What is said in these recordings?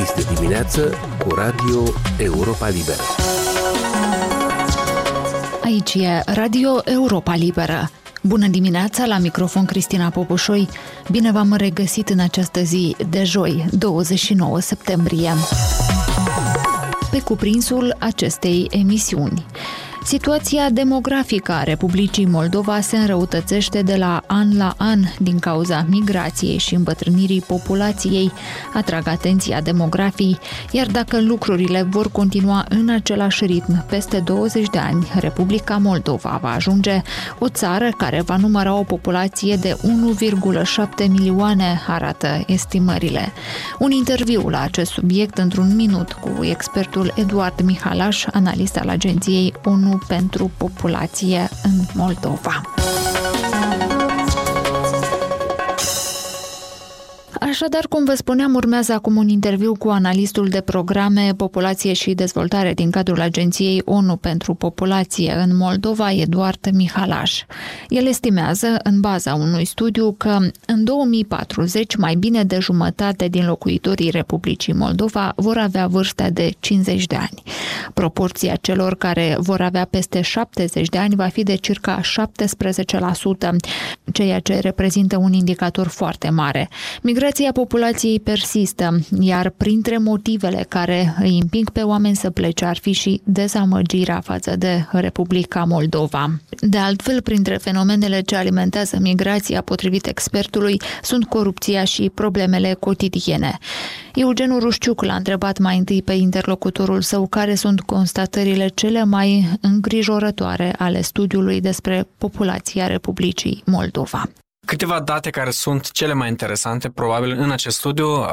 Este dimineață cu Radio Europa Liberă. Aici e Radio Europa Liberă. Bună dimineața, la microfon Cristina Popușoi. Bine v-am regăsit în această zi de joi, 29 septembrie. Pe cuprinsul acestei emisiuni. Situația demografică a Republicii Moldova se înrăutățește de la an la an din cauza migrației și îmbătrânirii populației, atrag atenția demografii, iar dacă lucrurile vor continua în același ritm peste 20 de ani, Republica Moldova va ajunge o țară care va număra o populație de 1,7 milioane, arată estimările. Un interviu la acest subiect într-un minut cu expertul Eduard Mihalaș, analist al agenției ONU pentru populație în Moldova. Așadar, cum vă spuneam, urmează acum un interviu cu analistul de programe, populație și dezvoltare din cadrul Agenției ONU pentru Populație în Moldova, Eduard Mihalaș. El estimează, în baza unui studiu, că în 2040 mai bine de jumătate din locuitorii Republicii Moldova vor avea vârsta de 50 de ani. Proporția celor care vor avea peste 70 de ani va fi de circa 17%, ceea ce reprezintă un indicator foarte mare. Migrația Migrația populației persistă, iar printre motivele care îi împing pe oameni să plece ar fi și dezamăgirea față de Republica Moldova. De altfel, printre fenomenele ce alimentează migrația, potrivit expertului, sunt corupția și problemele cotidiene. Eugen Rușciuc l-a întrebat mai întâi pe interlocutorul său care sunt constatările cele mai îngrijorătoare ale studiului despre populația Republicii Moldova. Câteva date care sunt cele mai interesante, probabil, în acest studiu.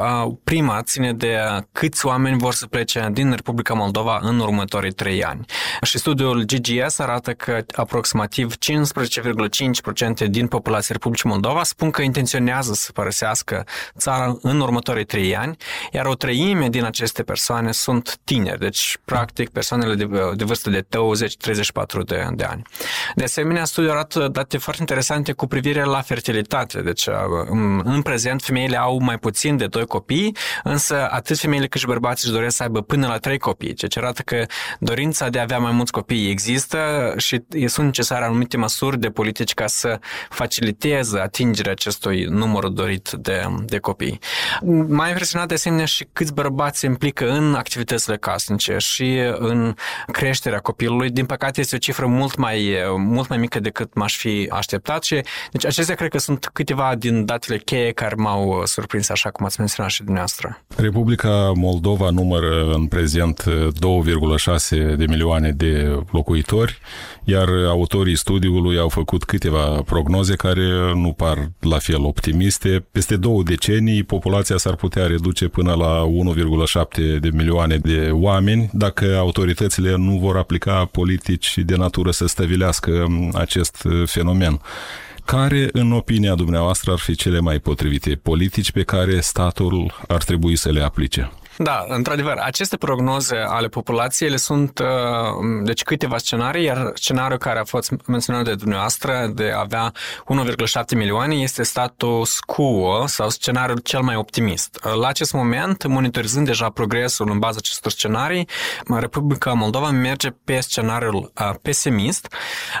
Prima ține de câți oameni vor să plece din Republica Moldova în următorii trei ani. Și studiul GGS arată că aproximativ 15,5% din populația Republicii Moldova spun că intenționează să părăsească țara în următorii trei ani, iar o treime din aceste persoane sunt tineri, deci, practic, persoanele de, de vârstă de 20-34 de, de ani. De asemenea, studiul arată date foarte interesante cu privire la fertilitate fertilitate. Deci, în, în prezent, femeile au mai puțin de doi copii, însă atât femeile cât și bărbații își doresc să aibă până la trei copii, ceea ce arată că dorința de a avea mai mulți copii există și sunt necesare anumite măsuri de politici ca să faciliteze atingerea acestui număr dorit de, de copii. M-a impresionat de asemenea și câți bărbați se implică în activitățile casnice și în creșterea copilului. Din păcate, este o cifră mult mai, mult mai mică decât m-aș fi așteptat și deci acestea cred că sunt câteva din datele cheie care m-au uh, surprins, așa cum ați menționat și dumneavoastră. Republica Moldova numără în prezent 2,6 de milioane de locuitori, iar autorii studiului au făcut câteva prognoze care nu par la fel optimiste. Peste două decenii, populația s-ar putea reduce până la 1,7 de milioane de oameni dacă autoritățile nu vor aplica politici de natură să stăvilească acest fenomen. Care, în opinia dumneavoastră, ar fi cele mai potrivite politici pe care statul ar trebui să le aplice? Da, într-adevăr, aceste prognoze ale populației le sunt, uh, deci câteva scenarii, iar scenariul care a fost menționat de dumneavoastră de a avea 1,7 milioane este status quo sau scenariul cel mai optimist. Uh, la acest moment, monitorizând deja progresul în baza acestor scenarii, Republica Moldova merge pe scenariul uh, pesimist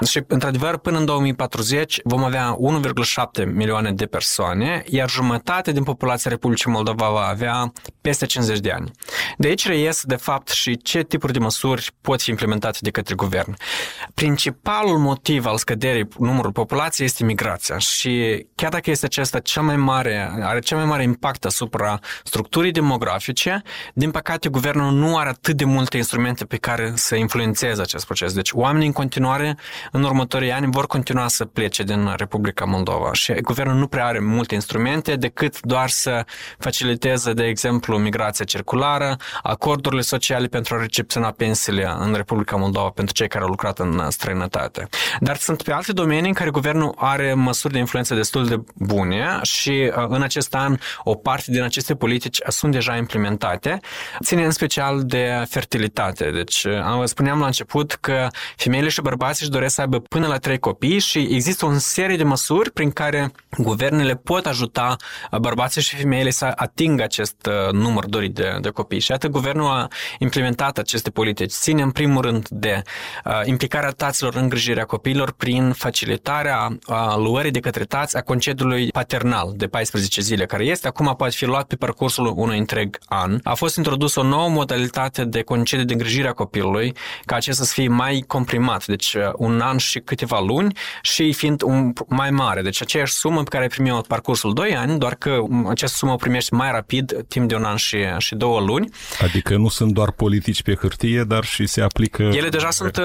și, într-adevăr, până în 2040 vom avea 1,7 milioane de persoane, iar jumătate din populația Republicii Moldova va avea peste 50 de de ani. De aici reies, de fapt, și ce tipuri de măsuri pot fi implementate de către guvern. Principalul motiv al scăderii numărului populației este migrația și chiar dacă este acesta cel mai mare, are cel mai mare impact asupra structurii demografice, din păcate, guvernul nu are atât de multe instrumente pe care să influențeze acest proces. Deci, oamenii în continuare, în următorii ani, vor continua să plece din Republica Moldova și guvernul nu prea are multe instrumente decât doar să faciliteze, de exemplu, migrația circulară, acordurile sociale pentru a recepționa pensiile în Republica Moldova pentru cei care au lucrat în străinătate. Dar sunt pe alte domenii în care guvernul are măsuri de influență destul de bune și uh, în acest an o parte din aceste politici sunt deja implementate, ține în special de fertilitate. Deci, uh, spuneam la început că femeile și bărbații își doresc să aibă până la trei copii și există o serie de măsuri prin care guvernele pot ajuta bărbații și femeile să atingă acest uh, număr dorit de de, de copii. Și atât guvernul a implementat aceste politici. Ține în primul rând de uh, implicarea taților în îngrijirea copiilor prin facilitarea uh, luării de către tați a concediului paternal de 14 zile, care este acum poate fi luat pe parcursul unui întreg an. A fost introdus o nouă modalitate de concediu de îngrijire a copilului, ca acesta să fie mai comprimat, deci uh, un an și câteva luni și fiind un mai mare. Deci aceeași sumă pe care ai primit-o parcursul 2 ani, doar că um, această sumă o primești mai rapid, timp de un an și, și două luni. Adică nu sunt doar politici pe hârtie, dar și se aplică... Ele deja sunt uh,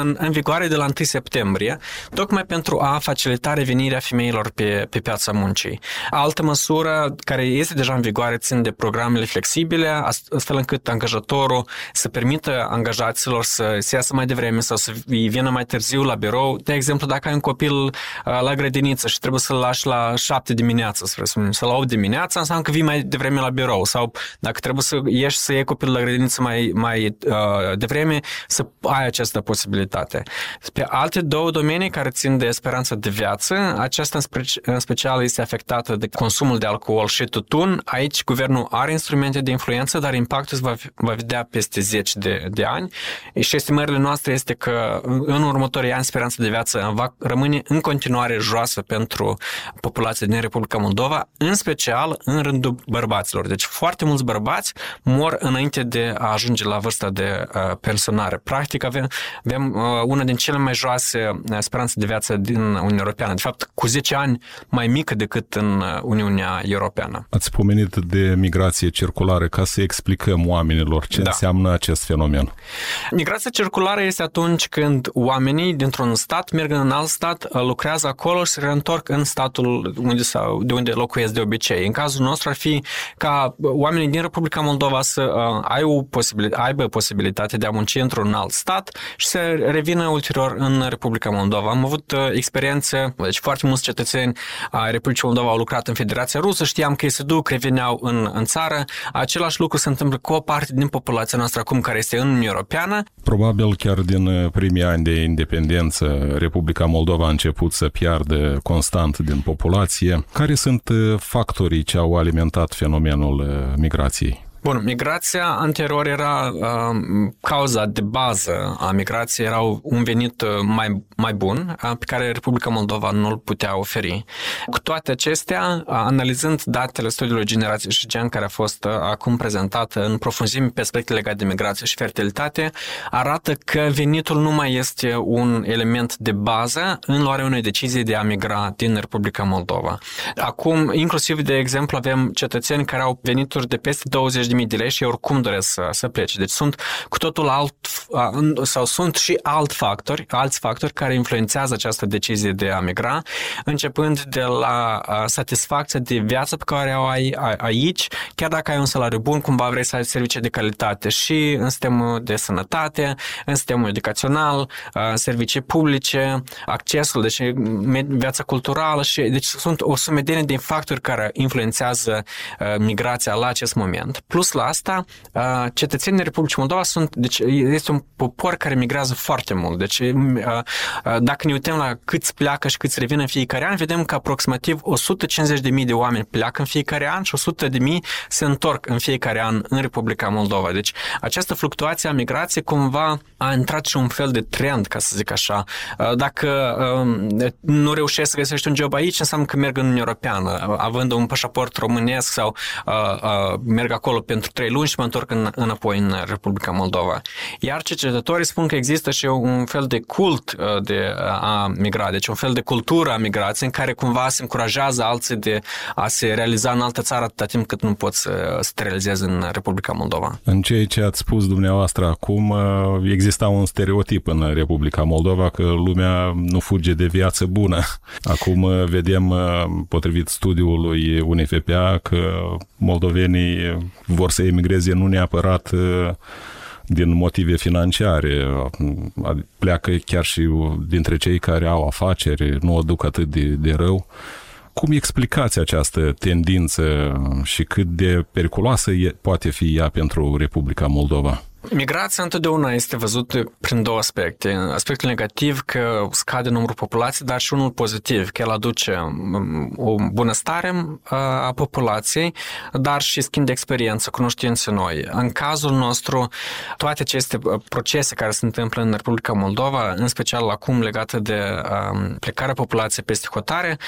în, în vigoare de la 1 septembrie, tocmai pentru a facilita revenirea femeilor pe, pe piața muncii. Altă măsură care este deja în vigoare țin de programele flexibile, astfel încât angajatorul să permită angajaților să se iasă mai devreme sau să vină mai târziu la birou. De exemplu, dacă ai un copil uh, la grădiniță și trebuie să-l lași la 7 dimineața, să spunem, sau la 8 dimineața, înseamnă că vii mai devreme la birou. Sau dacă trebuie să ieși să iei copilul la grădiniță mai, mai uh, devreme, să ai această posibilitate. Pe alte două domenii care țin de speranța de viață, aceasta în special este afectată de consumul de alcool și tutun. Aici guvernul are instrumente de influență, dar impactul va, va vedea peste 10 de, de ani și estimările noastre este că în următorii ani speranța de viață va rămâne în continuare joasă pentru populația din Republica Moldova, în special în rândul bărbaților. Deci foarte mulți bărbați mor înainte de a ajunge la vârsta de uh, pensionare. Practic avem, avem uh, una din cele mai joase uh, speranțe de viață din Uniunea Europeană. De fapt, cu 10 ani mai mică decât în Uniunea Europeană. Ați pomenit de migrație circulară ca să explicăm oamenilor ce da. înseamnă acest fenomen. Migrația circulară este atunci când oamenii dintr-un stat merg în alt stat, lucrează acolo și se reîntorc în statul unde, sau, de unde locuiesc de obicei. În cazul nostru ar fi ca oamenii din Republica Moldova să uh, ai o posibil, aibă posibilitatea de a munci într-un alt stat și să revină ulterior în Republica Moldova. Am avut uh, experiențe, deci foarte mulți cetățeni ai Republicii Moldova au lucrat în Federația Rusă, știam că ei se duc, reveneau în, în țară. Același lucru se întâmplă cu o parte din populația noastră acum care este în Uniunea Europeană. Probabil chiar din uh, primii ani de independență, Republica Moldova a început să piardă constant din populație. Care sunt uh, factorii ce au alimentat fenomenul uh, migrației? Bun, migrația anterior era uh, cauza de bază a migrației, era un venit uh, mai, mai bun uh, pe care Republica Moldova nu îl putea oferi. Cu toate acestea, uh, analizând datele studiului Generație și Gen, care a fost uh, acum prezentat în profunzime pe aspecte legate de migrație și fertilitate, arată că venitul nu mai este un element de bază în luarea unei decizii de a migra din Republica Moldova. Acum, inclusiv, de exemplu, avem cetățeni care au venituri de peste 20 de de lei și oricum doresc să, să plece. Deci sunt cu totul alt, sau sunt și alt factori, alți factori care influențează această decizie de a migra, începând de la satisfacția de viață pe care o ai aici, chiar dacă ai un salariu bun, cumva vrei să ai servicii de calitate și în sistemul de sănătate, în sistemul educațional, servicii publice, accesul, deci viața culturală și deci sunt o sumedenie de factori care influențează migrația la acest moment. Plus la asta, cetățenii Republicii Moldova sunt, deci este un popor care migrează foarte mult. Deci dacă ne uităm la câți pleacă și câți revin în fiecare an, vedem că aproximativ 150.000 de oameni pleacă în fiecare an și 100.000 se întorc în fiecare an în Republica Moldova. Deci această fluctuație a migrației cumva a intrat și un fel de trend, ca să zic așa. Dacă nu reușești să găsești un job aici, înseamnă că merg în Uniunea Europeană, având un pașaport românesc sau merg acolo pentru trei luni și mă întorc în, înapoi în Republica Moldova. Iar cercetătorii spun că există și un fel de cult uh, de uh, a migra, deci un fel de cultură a migrației în care cumva se încurajează alții de a se realiza în altă țară atâta timp cât nu pot să, să te realizeze în Republica Moldova. În ceea ce ați spus dumneavoastră acum, uh, exista un stereotip în Republica Moldova că lumea nu fuge de viață bună. Acum vedem, potrivit studiului UNFPA, că moldovenii vor să emigreze nu neapărat uh, din motive financiare. Pleacă chiar și dintre cei care au afaceri, nu o duc atât de, de rău. Cum explicați această tendință și cât de periculoasă e, poate fi ea pentru Republica Moldova? Migrația întotdeauna este văzută prin două aspecte. Aspectul negativ că scade numărul populației, dar și unul pozitiv, că el aduce um, o bunăstare uh, a populației, dar și schimb de experiență, cunoștințe noi. În cazul nostru, toate aceste uh, procese care se întâmplă în Republica Moldova, în special acum legate de um, plecarea populației peste hotare,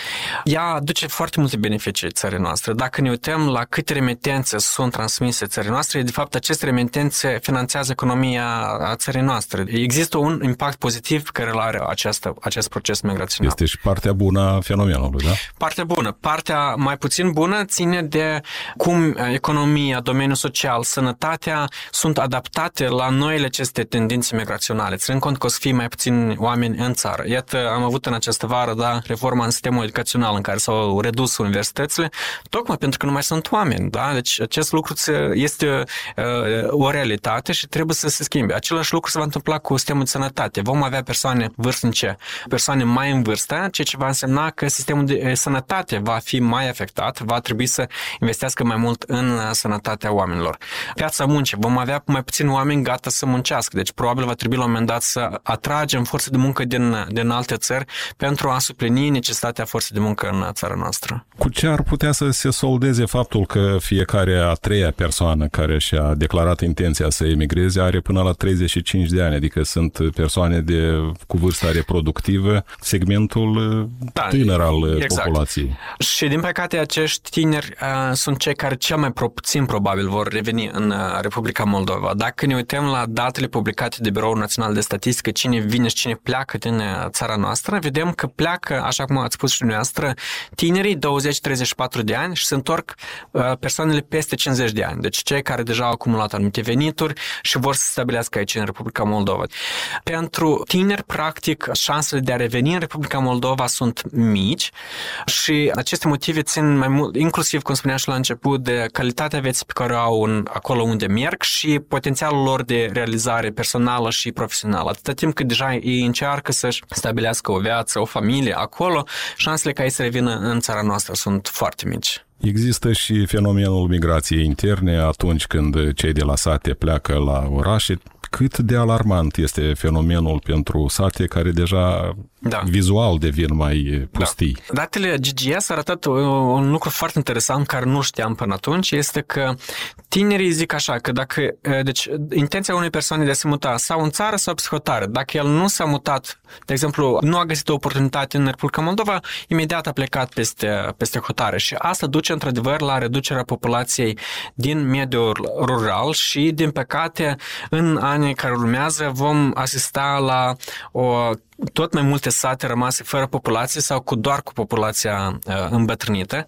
ea aduce foarte multe beneficii țării noastre. Dacă ne uităm la câte remitențe sunt transmise țării noastre, de fapt aceste remitențe finanțează finanțează economia a țării noastre. Există un impact pozitiv care îl are această, acest proces migrațional. Este și partea bună a fenomenului, da? Partea bună. Partea mai puțin bună ține de cum economia, domeniul social, sănătatea sunt adaptate la noile aceste tendințe migraționale, ținând cont că o să fie mai puțin oameni în țară. Iată, am avut în această vară, da, reforma în sistemul educațional în care s-au redus universitățile, tocmai pentru că nu mai sunt oameni, da? Deci acest lucru este uh, o realitate și trebuie să se schimbe. Același lucru se va întâmpla cu sistemul de sănătate. Vom avea persoane vârstnice, persoane mai în vârstă, ceea ce va însemna că sistemul de eh, sănătate va fi mai afectat, va trebui să investească mai mult în eh, sănătatea oamenilor. Piața muncii, vom avea mai puțin oameni gata să muncească, deci probabil va trebui la un moment dat să atragem forță de muncă din, din alte țări pentru a suplini necesitatea forței de muncă în țara noastră. Cu ce ar putea să se soldeze faptul că fiecare a treia persoană care și-a declarat intenția să emigreze emigreze are până la 35 de ani, adică sunt persoane de, cu vârsta reproductivă, segmentul da, tânăr al exact. populației. Și din păcate acești tineri uh, sunt cei care cel mai puțin probabil vor reveni în uh, Republica Moldova. Dacă ne uităm la datele publicate de Biroul Național de Statistică, cine vine și cine pleacă din uh, țara noastră, vedem că pleacă, așa cum ați spus și dumneavoastră, tinerii 20-34 de ani și se întorc uh, persoanele peste 50 de ani. Deci cei care deja au acumulat anumite venituri și vor să se stabilească aici în Republica Moldova. Pentru tineri, practic, șansele de a reveni în Republica Moldova sunt mici și aceste motive țin mai mult, inclusiv, cum spuneam și la început, de calitatea vieții pe care o au în, acolo unde merg și potențialul lor de realizare personală și profesională. Atâta timp cât deja ei încearcă să-și stabilească o viață, o familie acolo, șansele ca ei să revină în țara noastră sunt foarte mici. Există și fenomenul migrației interne atunci când cei de la sate pleacă la orașe. Cât de alarmant este fenomenul pentru sate care deja da. vizual devin mai pustii. Da. Datele GGS arată un lucru foarte interesant care nu știam până atunci, este că tinerii zic așa, că dacă, deci, intenția unei persoane de a se muta sau în țară sau psihotare, dacă el nu s-a mutat, de exemplu, nu a găsit o oportunitate în Republica Moldova, imediat a plecat peste, peste hotare și asta duce într-adevăr la reducerea populației din mediul rural și, din păcate, în anii care urmează vom asista la o tot mai multe sate rămase fără populație sau cu doar cu populația uh, îmbătrânită.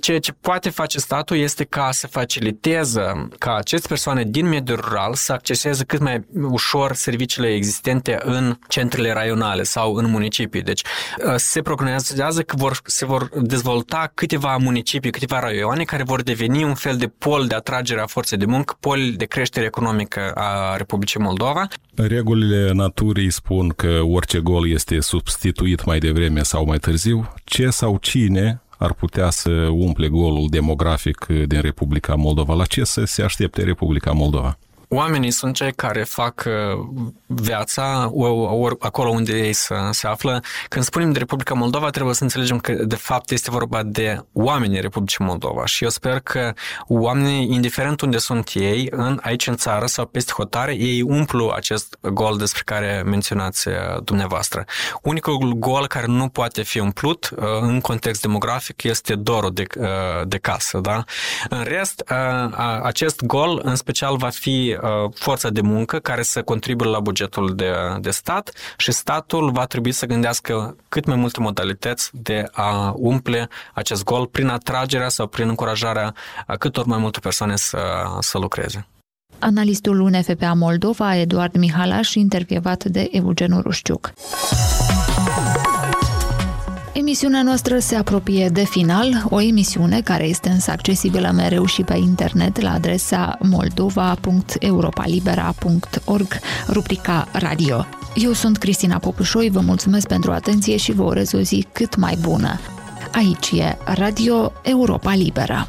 Ceea ce poate face statul este ca să faciliteze ca aceste persoane din mediul rural să acceseze cât mai ușor serviciile existente în centrele raionale sau în municipii. Deci uh, se prognozează că vor, se vor dezvolta câteva municipii, câteva raioane care vor deveni un fel de pol de atragere a forței de muncă, pol de creștere economică a Republicii Moldova. Regulile naturii spun că orice gol este substituit mai devreme sau mai târziu. Ce sau cine ar putea să umple golul demografic din Republica Moldova? La ce să se aștepte Republica Moldova? Oamenii sunt cei care fac uh, viața or, acolo unde ei se, se află. Când spunem de Republica Moldova, trebuie să înțelegem că, de fapt, este vorba de oamenii Republicii Moldova. Și eu sper că oamenii, indiferent unde sunt ei, în, aici în țară sau peste hotare, ei umplu acest gol despre care menționați uh, dumneavoastră. Unicul gol care nu poate fi umplut uh, în context demografic este dorul de, de casă. Da? În rest, acest gol, în special, va fi Uh, forța de muncă care să contribuie la bugetul de, de stat și statul va trebui să gândească cât mai multe modalități de a umple acest gol prin atragerea sau prin încurajarea a cât ori mai multe persoane să, să lucreze. Analistul UNFPA Moldova, Eduard Mihalaș, intervievat de Eugen Rușciuc. Emisiunea noastră se apropie de final, o emisiune care este însă accesibilă mereu și pe internet la adresa moldova.europalibera.org, rubrica radio. Eu sunt Cristina Popușoi, vă mulțumesc pentru atenție și vă urez o zi cât mai bună. Aici e Radio Europa Liberă.